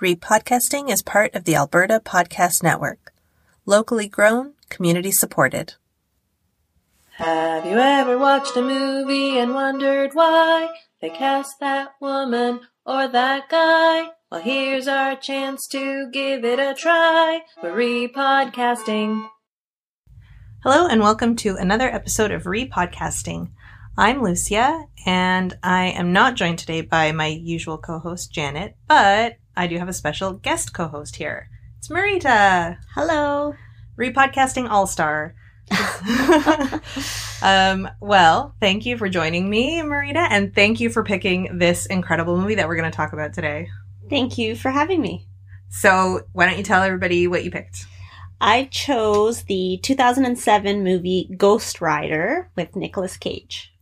Repodcasting is part of the Alberta Podcast Network. Locally grown, community supported. Have you ever watched a movie and wondered why they cast that woman or that guy? Well, here's our chance to give it a try. We're repodcasting. Hello, and welcome to another episode of Repodcasting. I'm Lucia, and I am not joined today by my usual co host, Janet, but I do have a special guest co host here. It's Marita. Hello. Repodcasting All Star. um, well, thank you for joining me, Marita, and thank you for picking this incredible movie that we're going to talk about today. Thank you for having me. So, why don't you tell everybody what you picked? I chose the 2007 movie Ghost Rider with Nicolas Cage.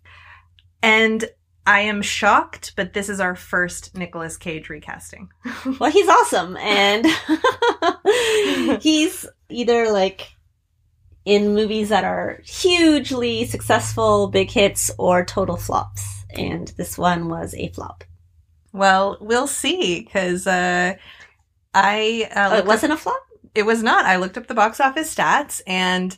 And I am shocked, but this is our first Nicolas Cage recasting. well, he's awesome, and he's either like in movies that are hugely successful, big hits, or total flops. And this one was a flop. Well, we'll see, because uh, I. Uh, oh, it wasn't up, a flop? It was not. I looked up the box office stats, and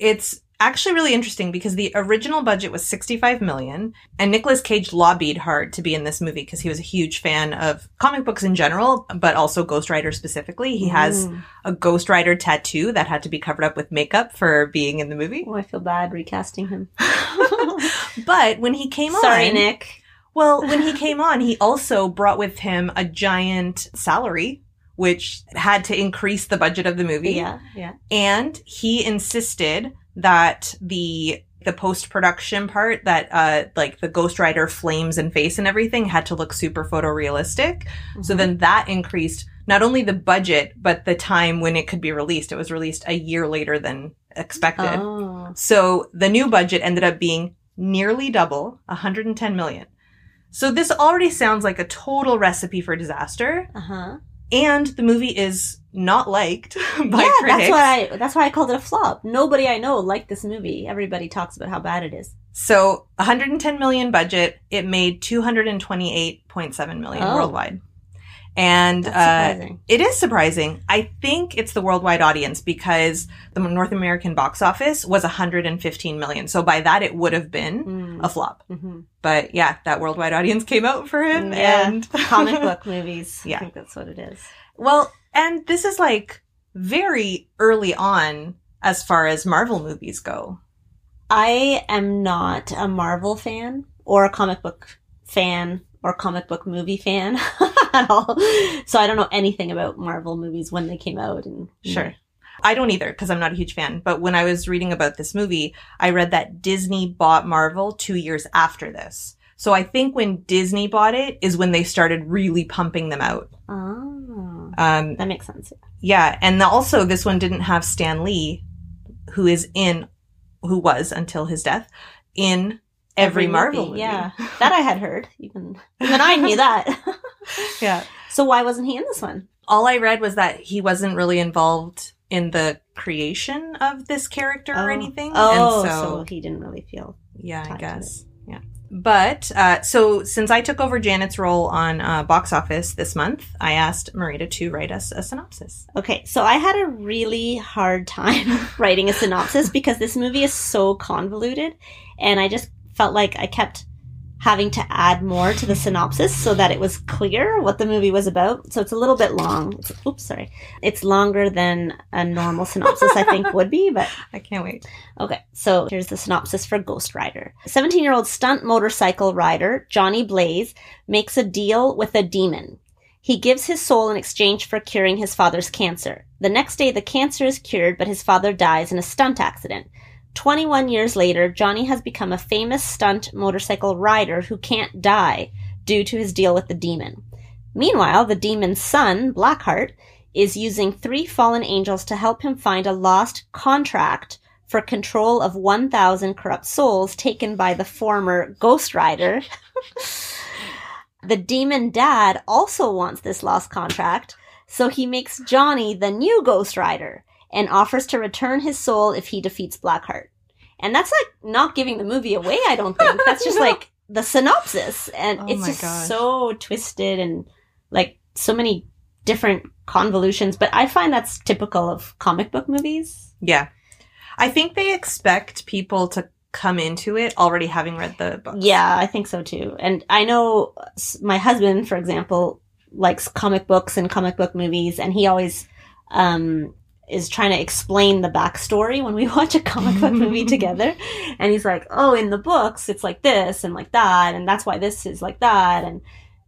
it's actually really interesting because the original budget was 65 million and Nicolas Cage lobbied hard to be in this movie because he was a huge fan of comic books in general, but also Ghost Rider specifically. He mm. has a Ghost Rider tattoo that had to be covered up with makeup for being in the movie. Oh, I feel bad recasting him. but when he came Sorry, on. Sorry, Nick. Well, when he came on, he also brought with him a giant salary which had to increase the budget of the movie. Yeah, yeah. And he insisted that the the post production part that uh like the Ghost Rider flames and face and everything had to look super photorealistic. Mm-hmm. So then that increased not only the budget but the time when it could be released. It was released a year later than expected. Oh. So the new budget ended up being nearly double, 110 million. So this already sounds like a total recipe for disaster. Uh-huh and the movie is not liked by yeah, critics. that's why I that's why I called it a flop. Nobody I know liked this movie. Everybody talks about how bad it is. So, 110 million budget, it made 228.7 million oh. worldwide. And uh, it is surprising. I think it's the worldwide audience because the North American box office was 115 million. So by that, it would have been mm. a flop. Mm-hmm. But yeah, that worldwide audience came out for him. Yeah. And comic book movies. Yeah, I think that's what it is. Well, and this is like very early on as far as Marvel movies go. I am not a Marvel fan or a comic book fan or comic book movie fan at all. So I don't know anything about Marvel movies when they came out and Sure. I don't either because I'm not a huge fan. But when I was reading about this movie, I read that Disney bought Marvel two years after this. So I think when Disney bought it is when they started really pumping them out. Oh, um, that makes sense. Yeah, and also this one didn't have Stan Lee, who is in, who was until his death in every, every Marvel movie. movie. Yeah, that I had heard. Even even I knew that. yeah. So why wasn't he in this one? All I read was that he wasn't really involved in the creation of this character oh. or anything. Oh, so, so, he didn't really feel. Yeah, I guess. Yeah. But uh, so since I took over Janet's role on uh, box office this month, I asked Marita to write us a synopsis. Okay, so I had a really hard time writing a synopsis because this movie is so convoluted, and I just felt like I kept having to add more to the synopsis so that it was clear what the movie was about. So it's a little bit long. It's, oops, sorry. It's longer than a normal synopsis I think would be, but I can't wait. Okay, so here's the synopsis for Ghost Rider. 17-year-old stunt motorcycle rider Johnny Blaze makes a deal with a demon. He gives his soul in exchange for curing his father's cancer. The next day, the cancer is cured, but his father dies in a stunt accident. 21 years later, Johnny has become a famous stunt motorcycle rider who can't die due to his deal with the demon. Meanwhile, the demon's son, Blackheart, is using three fallen angels to help him find a lost contract for control of 1,000 corrupt souls taken by the former Ghost Rider. the demon dad also wants this lost contract, so he makes Johnny the new Ghost Rider and offers to return his soul if he defeats Blackheart. And that's like not giving the movie away, I don't think. That's just no. like the synopsis. And oh it's just gosh. so twisted and like so many different convolutions, but I find that's typical of comic book movies. Yeah. I think they expect people to come into it already having read the book. Yeah, I think so too. And I know my husband, for example, likes comic books and comic book movies, and he always um, is trying to explain the backstory when we watch a comic book movie together. And he's like, "Oh, in the books, it's like this and like that, and that's why this is like that." And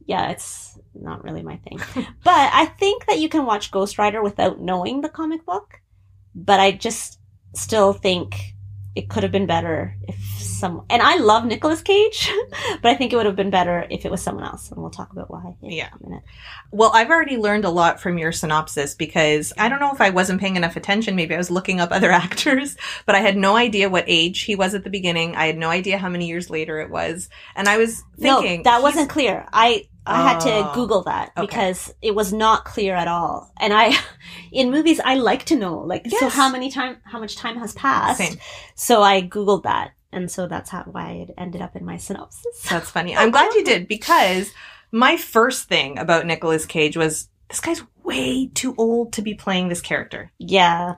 yeah, it's not really my thing. but I think that you can watch Ghost Rider without knowing the comic book. But I just still think it could have been better if some and I love Nicolas Cage, but I think it would have been better if it was someone else, and we'll talk about why in Yeah. a minute. Well, I've already learned a lot from your synopsis because I don't know if I wasn't paying enough attention. Maybe I was looking up other actors, but I had no idea what age he was at the beginning. I had no idea how many years later it was. And I was thinking no, that wasn't clear. I I had to Oh, Google that okay. because it was not clear at all. And I, in movies, I like to know, like, so how many time, how much time has passed. Same. So I Googled that. And so that's how, why it ended up in my synopsis. That's funny. I'm glad you did because my first thing about Nicolas Cage was this guy's way too old to be playing this character. Yeah.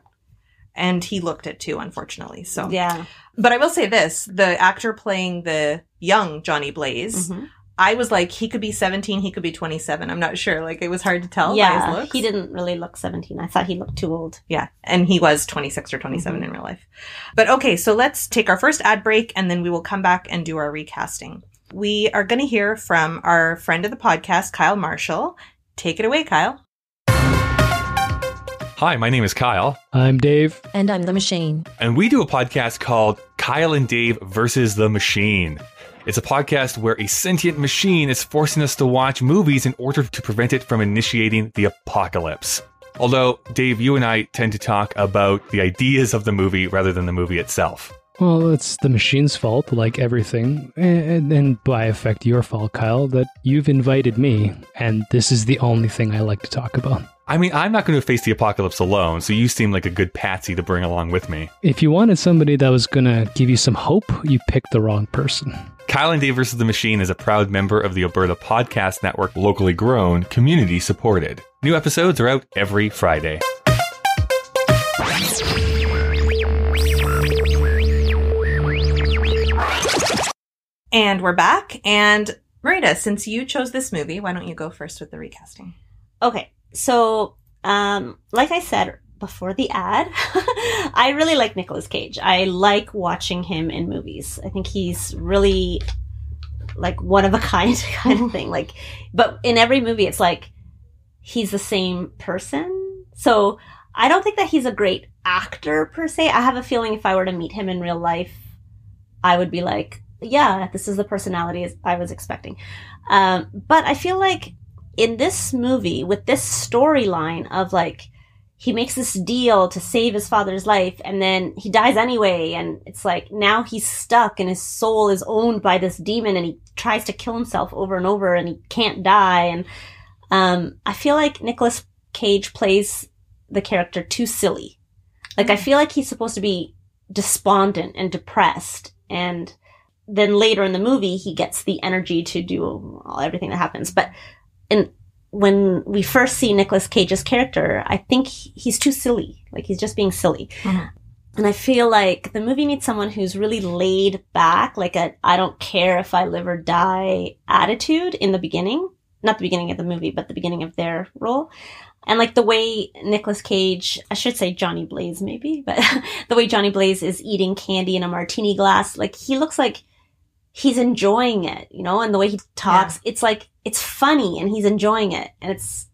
And he looked it too, unfortunately. So, Yeah. but I will say this the actor playing the young Johnny Blaze, Mhm. I was like, he could be 17, he could be 27. I'm not sure. Like, it was hard to tell by his yeah. He didn't really look 17. I thought he looked too old. Yeah. And he was 26 or 27 Mhm. in real life. But okay, so let's take our first ad break and then we will come back and do our recasting. We are going to hear from our friend of the podcast, Kyle Marshall. Take it away, Kyle. Hi, my name is Kyle, I'm Dave. And I'm the machine. and we do a podcast called Kyle and Dave versus the Machine. It's a podcast where a sentient machine is forcing us to watch movies in order to prevent it from initiating the apocalypse. Although, Dave, you and I tend to talk about the ideas of the movie rather than the movie itself. Well, it's the machine's fault, like everything, and, and by effect, your fault, Kyle, that you've invited me, and this is the only thing I like to talk about. I mean, I'm not going to face the apocalypse alone, so you seem like a good patsy to bring along with me. If you wanted somebody that was going to give you some hope, you picked the wrong person. Kyle and Dave vs. the Machine is a proud member of the Alberta Podcast Network, locally grown, community supported. New episodes are out every Friday. And we're back. And Marita, since you chose this movie, why don't you go first with the recasting? Okay. So, um, like I said before the ad, I really like Nicolas Cage. I like watching him in movies. I think he's really like one of a kind kind of thing. Like, but in every movie, it's like he's the same person. So I don't think that he's a great actor per se. I have a feeling if I were to meet him in real life, I would be like, yeah, this is the personality I was expecting. Um, but I feel like in this movie with this storyline of like he makes this deal to save his father's life and then he dies anyway and it's like now he's stuck and his soul is owned by this demon and he tries to kill himself over and over and he can't die and um, I feel like Nicolas Cage plays the character too silly. Like I feel like he's supposed to be despondent and depressed and then later in the movie he gets the energy to do all, everything that happens but and when we first see Nicolas Cage's character, I think he's too silly. Like he's just being silly. Mhm. And I feel like the movie needs someone who's really laid back, like a I don't care if I live or die attitude in the beginning. Not the beginning of the movie, but the beginning of their role. And like the way Nicolas Cage, I should say Johnny Blaze maybe, but the way Johnny Blaze is eating candy in a martini glass, like he looks like he's enjoying it, you know, and the way he talks, it's like it's funny and he's enjoying it. And it's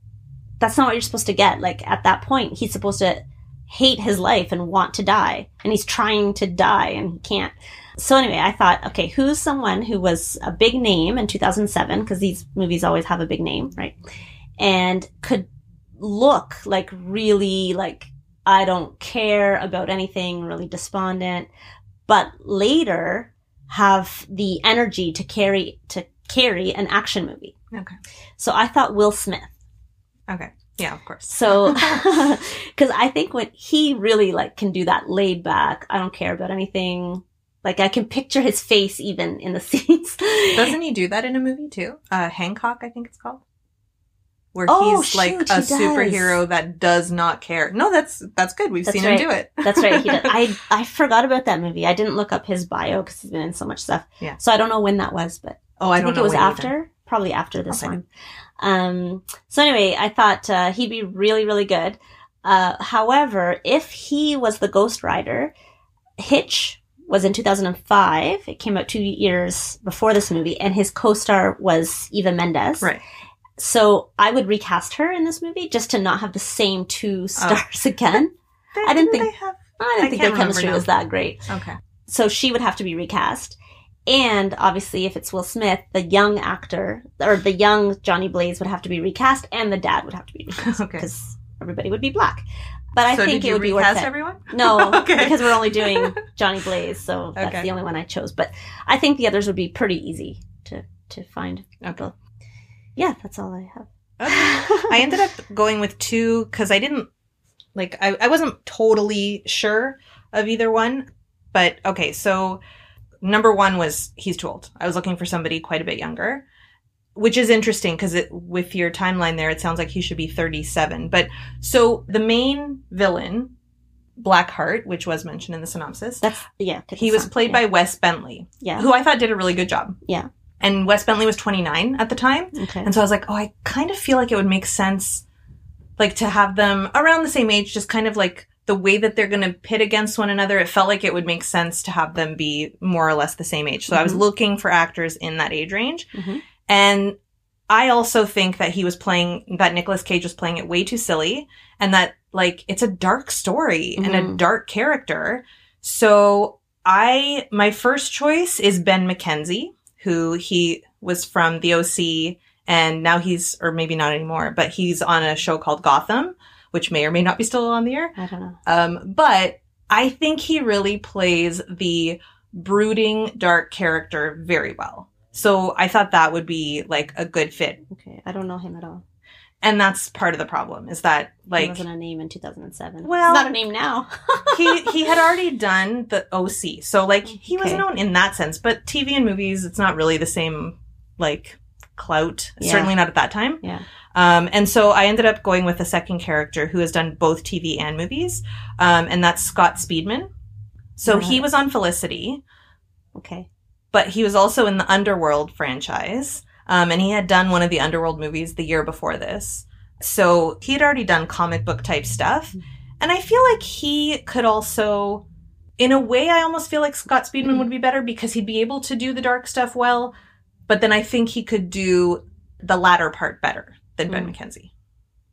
that's not what you're supposed to get. Like at that point, he's supposed to hate his life and want to die. And he's trying to die and he can't. So anyway, I thought, okay, who's someone who was a big name in 2007 because these movies always have a big name, right? And could look like really like I don't care about anything, really despondent, but later have the energy to carry to carry an action movie. Okay. So I thought Will Smith. Okay. Yeah, of course. So, because I think when he really like can do that laid back, I don't care about anything. Like I can picture his face even in the scenes. Doesn't he do that in a movie too? Uh, Hancock, I think it's called. Where Oh, he's like shoot, a he does. superhero that does not care. No, that's that's good. We've That's seen right. him do it. That's right. He did. I I forgot about that movie. I didn't look up his bio because he's been in so much stuff. Yeah. So I don't know when that was, but Oh, I, I, think it was when either. after, probably after this Okay. one. Um, so anyway, I thought uh, he'd be really, really good. Uh, however, if he was the Ghost Rider, Hitch was in 2005. It came out two years before this movie, and his co-star was Eva Mendes. Right. So I would recast her in this movie just to not have the same two oh. stars again. I didn't think- they have. I didn't I think their chemistry now. was that great. Okay. So she would have to be recast. And obviously, if it's Will Smith, the young actor or the young Johnny Blaze would have to be recast, and the dad would have to be recast Okay. because everybody would be black. But I so think it would be worth recast it. everyone? No, Okay. because we're only doing Johnny Blaze, so that's Okay. the only one I chose. But I think the others would be pretty easy to to find. Okay. Yeah, that's all I have. Okay. I ended up going with two because I didn't like I, I wasn't totally sure of either one. But okay, so number one was he's too old. I was looking for somebody quite a bit younger. Which is interesting because it with your timeline there, it sounds like he should be 37. But so the main villain, Blackheart, which was mentioned in the synopsis, That's yeah. he was played yeah. by Wes Bentley, yeah. who I thought did a really good job. Yeah. And Wes Bentley was 29 at the time. Okay. And so I was like, oh, I kind of feel like it would make sense, like to have them around the same age, just kind of like the way that they're going to pit against one another. It felt like it would make sense to have them be more or less the same age. So I was Mhm. looking for actors in that age range. Mhm. And I also think that he was playing, that Nicolas Cage was playing it way too silly and that like it's a dark story and a Mhm. dark character. So I, my first choice is Ben McKenzie, who he was from the OC and now he's, or maybe not anymore, but he's on a show called Gotham, which may or may not be still on the air. I don't know. Um, but I think he really plays the brooding, dark character very well. So I thought that would be like a good fit. Okay, I don't know him at all. And that's part of the problem is that like He wasn't a name in 2007. Well- it's not a name now. he he had already done the OC. So like he was known in that sense, but TV and movies it's not really the same like clout. Yeah. Certainly not at that time. Yeah. Um, and so I ended up going with a second character who has done both TV and movies. Um, and that's Scott Speedman. So he was on Felicity. Okay. but he was also in the Underworld franchise. Um, and he had done one of the Underworld movies the year before this. So he had already done comic book type stuff. And I feel like he could also, in a way, I almost feel like Scott Speedman would be better because he'd be able to do the dark stuff well. But then I think he could do the latter part better than Ben Mm. McKenzie.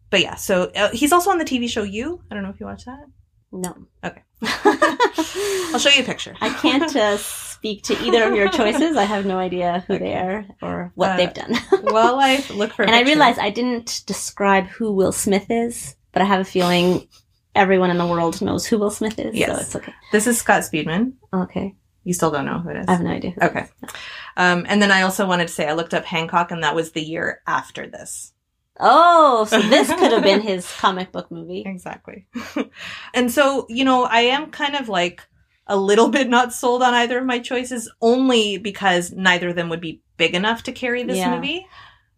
But yeah, so uh, he's also on the TV show You. I don't know if you watch that. No. Okay. I'll show you a picture. I can't uh, speak to either of your choices. I have no idea who they are or what Uh, they've done. Well, I look for and I realized I didn't describe who Will Smith is, but I have a feeling everyone in the world knows who Will Smith is. So Yes. it's okay. This is Scott Speedman. Okay. You still don't know who it is. I have no idea. Who Okay. Um, and then I also wanted to say I looked up Hancock, and that was the year after this. Oh, so this could have been his comic book movie. Exactly. and so, you know, I am kind of like a little bit not sold on either of my choices, only because neither of them would be big enough to carry this Yeah. movie.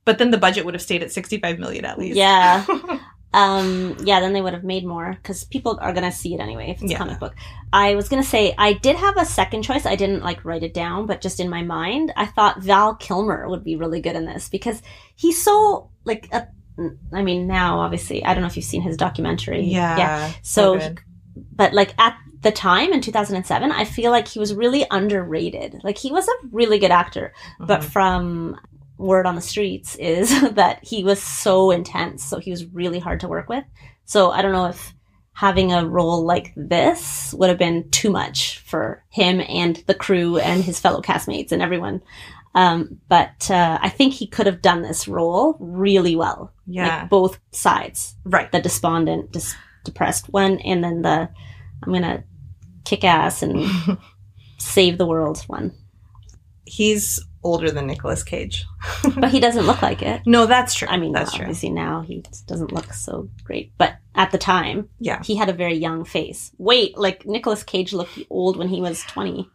But then the budget would have stayed at 65 million at least. Yeah. Um, yeah, then they would have made more because people are gonna see it anyway if it's Yeah. a comic book. I was gonna say I did have a second choice. I didn't like write it down, but just in my mind, I thought Val Kilmer would be really good in this because he's so like. A, I mean, now obviously, I don't know if you've seen his documentary. yeah. yeah. So, So, but like at the time in 2007, I feel like he was really underrated. Like he was a really good actor, but Mhm. from word on the streets is that he was so intense so he was really hard to work with so i don't know if having a role like this would have been too much for him and the crew and his fellow castmates and everyone um, but uh, i think he could have done this role really well yeah. like both sides right. the despondent dis- depressed one and then the i'm gonna kick ass and save the world one He's older than Nicolas Cage. but he doesn't look like it No, that's true. I mean, that's true. obviously now he doesn't look so great, but at the time, Yeah. he had a very young face. Wait, like Nicolas Cage looked old when he was twenty.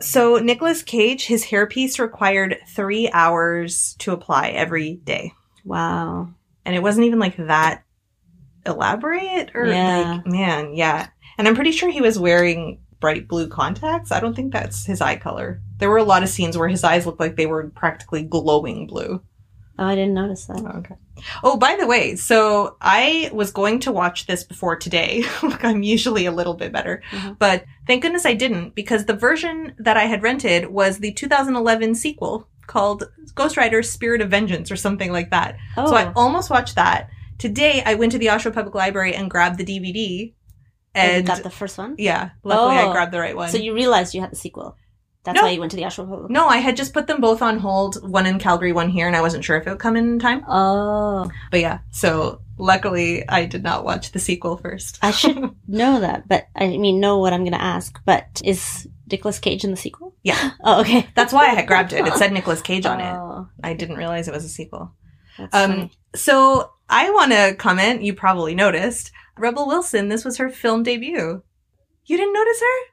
So Nicolas Cage, his hairpiece required three hours to apply every day. Wow. and it wasn't even like that elaborate or Yeah. like man, yeah. And I'm pretty sure he was wearing bright blue contacts. I don't think that's his eye color. There were a lot of scenes where his eyes looked like they were practically glowing blue. Oh, I didn't notice that. Okay. Oh, by the way, so I was going to watch this before today. Like I'm usually a little bit better, Mhm. but thank goodness I didn't because the version that I had rented was the 2011 sequel called Ghost Rider Spirit of Vengeance or something like that. Oh, So I almost watched that. Today I went to the Oshawa Public Library and grabbed the DVD and and got the first one. yeah, luckily Oh. I grabbed the right one. So you realized you had the sequel. That's No. why you went to the actual. Public. no, I had just put them both on hold, one in Calgary, one here, and I wasn't sure if it would come in time. Oh, But yeah, so luckily I did not watch the sequel first. I should know that, but I mean, know what I'm going to ask. But is Nicolas Cage in the sequel? Yeah. Oh, okay. That's why I had grabbed it. It said Nicolas Cage on it. Oh, I didn't realize it was a sequel. that's Um, funny. so I want to comment. You probably noticed Rebel Wilson. This was her film debut. You didn't notice her?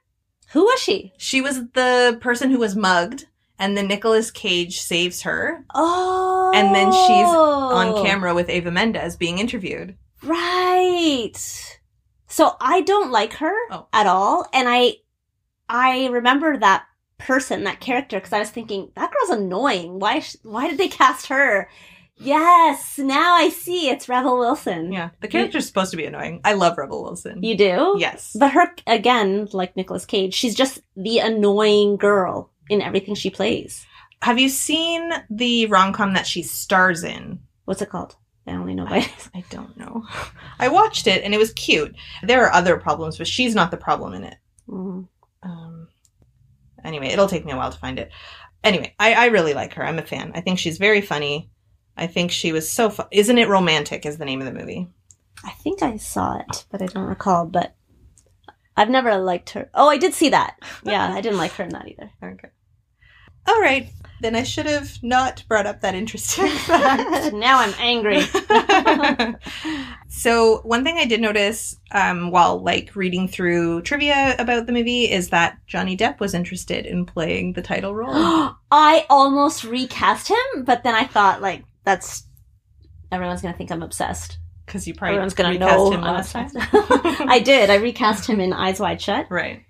Who was she? She was the person who was mugged, and then Nicolas Cage saves her Oh, And then she's on camera with Eva Mendes being interviewed. Right. So I don't like her Oh. at all, and I, I remember that person, that character, because I was thinking that girl's annoying. Why? sh- Why did they cast her? Yes, now I see. It's Rebel Wilson. Yeah, the character's supposed to be annoying. I love Rebel Wilson. You do? yes. But her, again, like Nicolas Cage, she's just the annoying girl in everything she plays. Have you seen the rom com that she stars in? What's it called? I only know by I don't know. I watched it and it was cute. There are other problems, but she's not the problem in it. Mm. Um, anyway, it'll take me a while to find it. Anyway, I, I really like her. I'm a fan. I think she's very funny. I think she was so fun. Isn't it romantic? Is the name of the movie? I think I saw it, but I don't recall. But I've never liked her. Oh, I did see that. Yeah, I didn't like her in that either. Okay. All right. Then I should have not brought up that interesting fact. now I'm angry. so one thing I did notice um, while like reading through trivia about the movie is that Johnny Depp was interested in playing the title role. I almost recast him, but then I thought like that's everyone's gonna think I'm obsessed. Because you probably Everyone's gonna recast know him I'm last time. I did. I recast him in Eyes Wide Shut, right.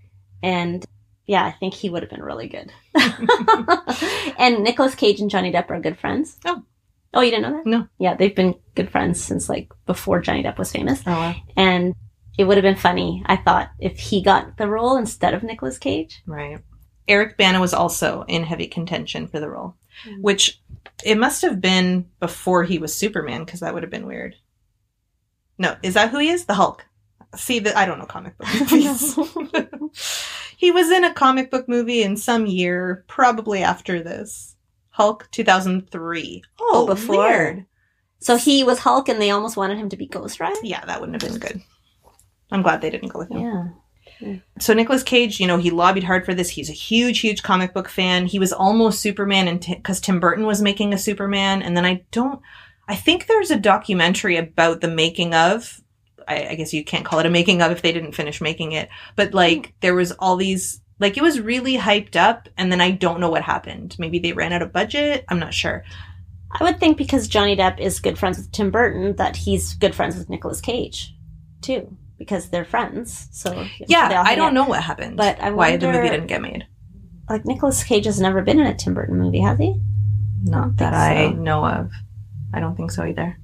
and yeah, I think he would have been really good. and Nicolas Cage and Johnny Depp are good friends. Oh. Oh, you didn't know that? No. Yeah, they've been good friends since like before Johnny Depp was famous. Oh, wow. And it would have been funny, I thought, if he got the role instead of Nicolas Cage. Right. Eric Bana was also in heavy contention for the role, Mm. which it must have been before he was Superman because that would have been weird. No, is that who he is? The Hulk. See that I don't know comic book movies. he was in a comic book movie in some year, probably after this. Hulk 2003. Oh, before. weird. So he was Hulk and they almost wanted him to be Ghost Rider? Yeah, that wouldn't have been good. I'm glad they didn't go with him. Yeah. So Nicolas Cage, you know, he lobbied hard for this. He's a huge, huge comic book fan. He was almost Superman, and because Tim Burton was making a Superman, and then I don't, I think there's a documentary about the making of. I, I guess you can't call it a making of if they didn't finish making it, but like there was all these, like it was really hyped up, and then I don't know what happened. Maybe they ran out of budget. I'm not sure. I would think because Johnny Depp is good friends with Tim Burton that he's good friends with Nicolas Cage, too, because they're friends. So Yeah, I don't out. know what happened, But I why the movie didn't get made. Like Nicolas Cage has never been in a Tim Burton movie, has he? Not that I so. know of. I don't think so either.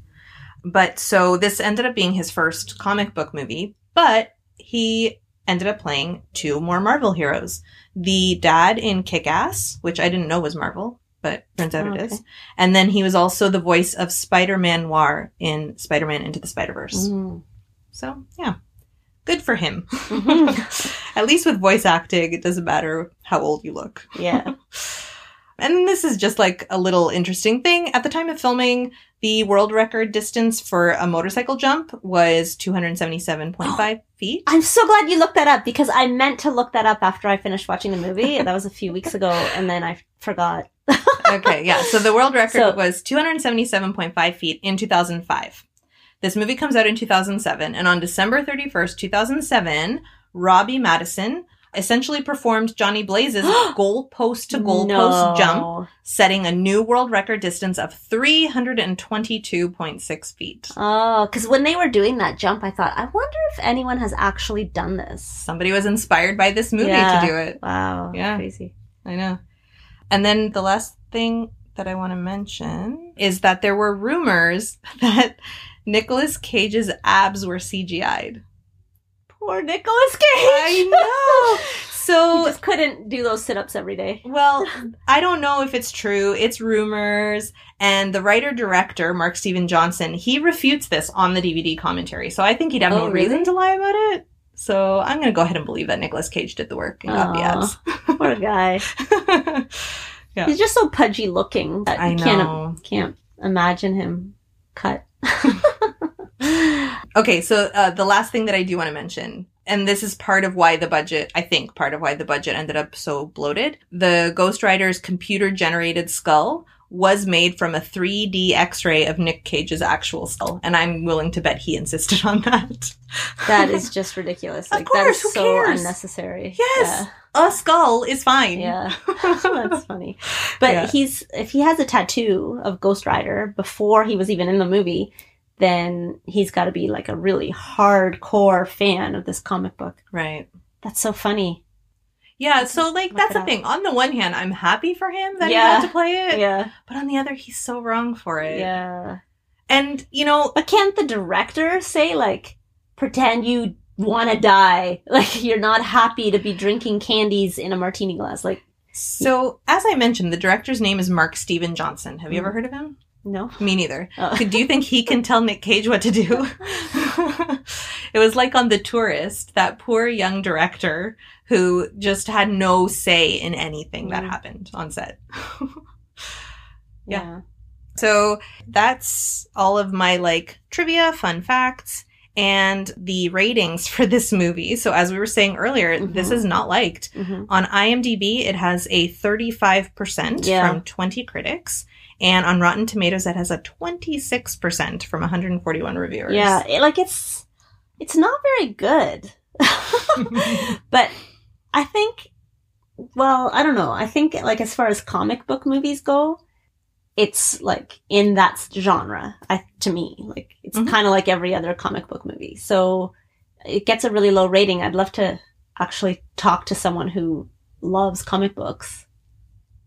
But so this ended up being his first comic book movie, but he ended up playing two more Marvel heroes. The dad in Kick Ass, which I didn't know was Marvel, but turns out Oh, it is. okay. And then he was also the voice of Spider Man Noir in Spider Man Into the Spider Verse. Mm. So, yeah. Good for him. Mhm. At least with voice acting, it doesn't matter how old you look. Yeah. And this is just like a little interesting thing. At the time of filming, the world record distance for a motorcycle jump was 277.5 feet. I'm so glad you looked that up because I meant to look that up after I finished watching the movie. that was a few weeks ago, and then I forgot. okay, yeah. So the world record So- was 277.5 feet in 2005. This movie comes out in 2007, and on December 31st, 2007, Robbie Madison essentially performed Johnny Blaze's goalpost to goalpost No. jump, setting a new world record distance of 322.6 feet. Oh, because when they were doing that jump, I thought, I wonder if anyone has actually done this. Somebody was inspired by this movie Yeah. to do it. Wow. Yeah. Crazy. I know. And then the last thing that I want to mention is that there were rumors that Nicolas Cage's abs were CGI'd. Poor Nicolas Cage. I know. So he just couldn't do those sit ups every day. well, I don't know if it's true. It's rumors. And the writer director, Mark Steven Johnson, he refutes this on the DVD commentary. So I think he'd have Oh, no really? reason to lie about it. So I'm going to go ahead and believe that Nicolas Cage did the work and got the abs. Poor guy. Yeah. He's just so pudgy looking that I you can't can't imagine him cut. Okay, so uh, the last thing that I do want to mention, and this is part of why the budget, I think part of why the budget ended up so bloated. The Ghost Rider's computer generated skull was made from a 3D x ray of Nick Cage's actual skull, and I'm willing to bet he insisted on that. that is just ridiculous. Of Like that course, is who so cares? unnecessary. Yes, a skull is fine. Yeah. Yeah. That's funny. But Yeah. he's if he has a tattoo of Ghost Rider before he was even in the movie, then he's got to be like a really hardcore fan of this comic book. Right. That's so funny. Yeah, so like that's the thing. On the one hand, I'm happy for him that Yeah. he got to play it, Yeah. but on the other, he's so wrong for it. Yeah. And you know, But can't the director say like pretend you want to die? Like you're not happy to be drinking candies in a martini glass. Like so as I mentioned, the director's name is Mark Steven Johnson. Have you Mm. ever heard of him? No. Me neither. Oh. Do you think he can tell Nick Cage what to do? it was like on The Tourist, that poor young director who just had no say in anything that Mm. happened on set. Yeah. So that's all of my like trivia, fun facts, and the ratings for this movie. So as we were saying earlier, this Mhm. is not liked. hmm On IMDb, it has a 35% Yeah. from 20 critics. And on Rotten Tomatoes, it has a 26% from 141 reviewers. Yeah. It, like it's it's not very good. but I think well, I don't know. I think like as far as comic book movies go, it's like in that genre. I to me, like it's Mhm. kind of like every other comic book movie. So it gets a really low rating. I'd love to actually talk to someone who loves comic books.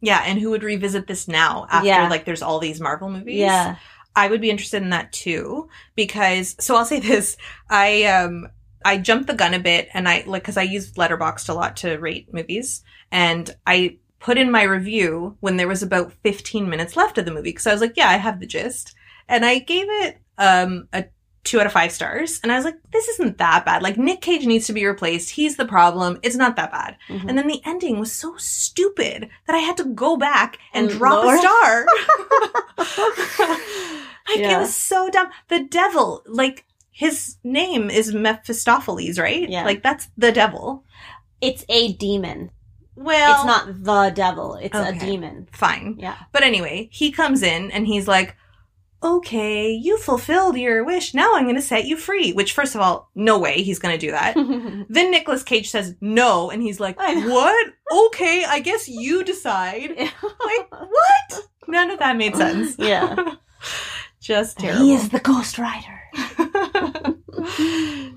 Yeah, and who would revisit this now after Yeah. like there's all these Marvel movies? Yeah. I would be interested in that too because so I'll say this I um I jumped the gun a bit and I like cuz I use Letterboxd a lot to rate movies and I put in my review when there was about 15 minutes left of the movie cuz I was like yeah I have the gist and I gave it um a 2 out of 5 stars and I was like this isn't that bad like Nick Cage needs to be replaced he's the problem it's not that bad Mhm. and then the ending was so stupid that I had to go back and, And drop lower- a star. like Yeah. it was so dumb. The devil, like his name is Mephistopheles, right? Yeah. Like that's the devil. it's a demon. Well, it's not the devil. It's a demon. fine. Yeah. But anyway, he comes in and he's like, "Okay, you fulfilled your wish. Now I'm going to set you free." Which, first of all, no way he's going to do that. then Nicolas Cage says no, and he's like, "What? Okay, I guess you decide." Like what? None of that made sense. Yeah. Just terrible. He is the Ghost Rider.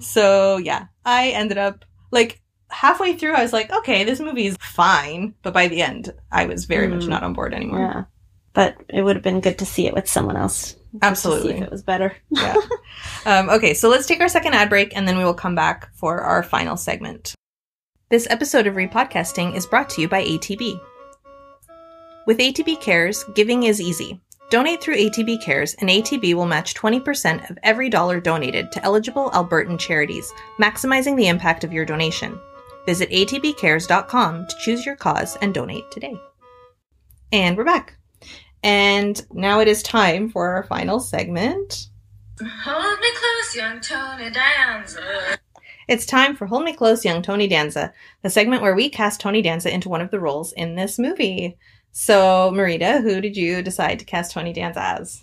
so yeah, I ended up like halfway through. I was like, okay, this movie is fine, but by the end, I was very much Mm. not on board anymore. Yeah. But it would have been good to see it with someone else. Absolutely. if it was better. yeah. Um, okay, so let's take our second ad break, and then we will come back for our final segment. This episode of Repodcasting is brought to you by ATB. With ATB Cares, giving is easy. Donate through ATB Cares, and ATB will match 20% of every dollar donated to eligible Albertan charities, maximizing the impact of your donation. Visit atbcares.com to choose your cause and donate today. And we're back. And now it is time for our final segment. Hold me close, young Tony Danza. It's time for Hold Me Close, Young Tony Danza, the segment where we cast Tony Danza into one of the roles in this movie. So, Marita, who did you decide to cast Tony Danza as?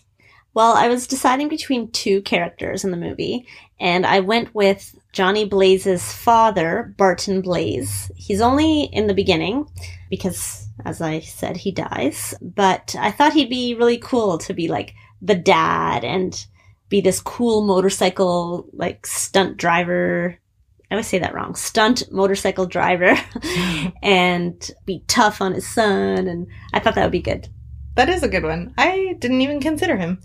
Well, I was deciding between two characters in the movie, and I went with Johnny Blaze's father, Barton Blaze. He's only in the beginning because, as I said, he dies. But I thought he'd be really cool to be like the dad and be this cool motorcycle, like stunt driver. I always say that wrong. Stunt motorcycle driver and be tough on his son. And I thought that would be good. That is a good one. I didn't even consider him.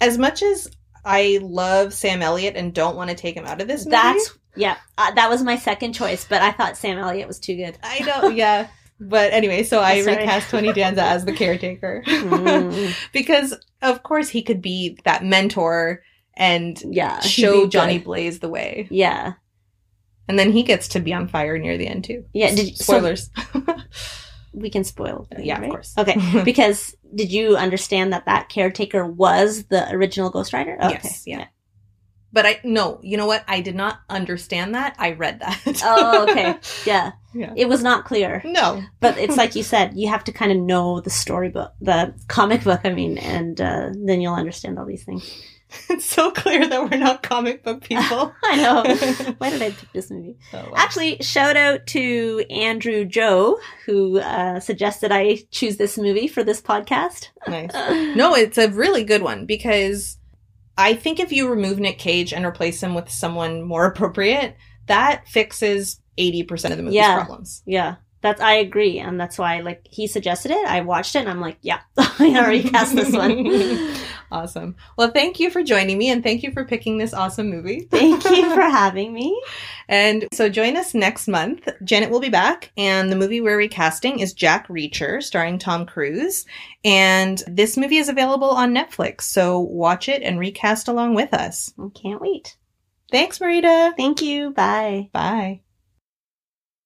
As much as I love Sam Elliott and don't want to take him out of this movie, That's, yeah, uh, that was my second choice, but I thought Sam Elliott was too good. I know, yeah. But anyway, so I Sorry. recast Tony Danza as the caretaker Mm, because, of course, he could be that mentor and yeah. show Johnny good. Blaze the way, Yeah. and then he gets to be on fire near the end too. Yeah. Did, so Spoilers. we can spoil. things, yeah, right? of course. Okay. Because did you understand that that caretaker was the original Ghost Rider? Okay. Yes, yeah. But I no, you know what? I did not understand that. I read that. Oh, okay. Yeah. Yeah. It was not clear. no. But it's like you said, you have to kind of know the storybook, the comic book, I mean, and uh, then you'll understand all these things. It's so clear that we're not comic book people. I know. Why did I pick this movie? Oh. Actually, shout out to Andrew Joe, who uh, suggested I choose this movie for this podcast. nice. No, it's a really good one because I think if you remove Nick Cage and replace him with someone more appropriate, that fixes 80% of the movie's Yeah. problems. Yeah, that's I agree, and that's why like he suggested it. I watched it, and I'm like, yeah, I already cast this one. awesome. Well, thank you for joining me and thank you for picking this awesome movie. Thank you for having me. And so join us next month. Janet will be back, and the movie we're recasting is Jack Reacher, starring Tom Cruise. And this movie is available on Netflix, so watch it and recast along with us. I can't wait. Thanks, Marita. Thank you. Bye. Bye.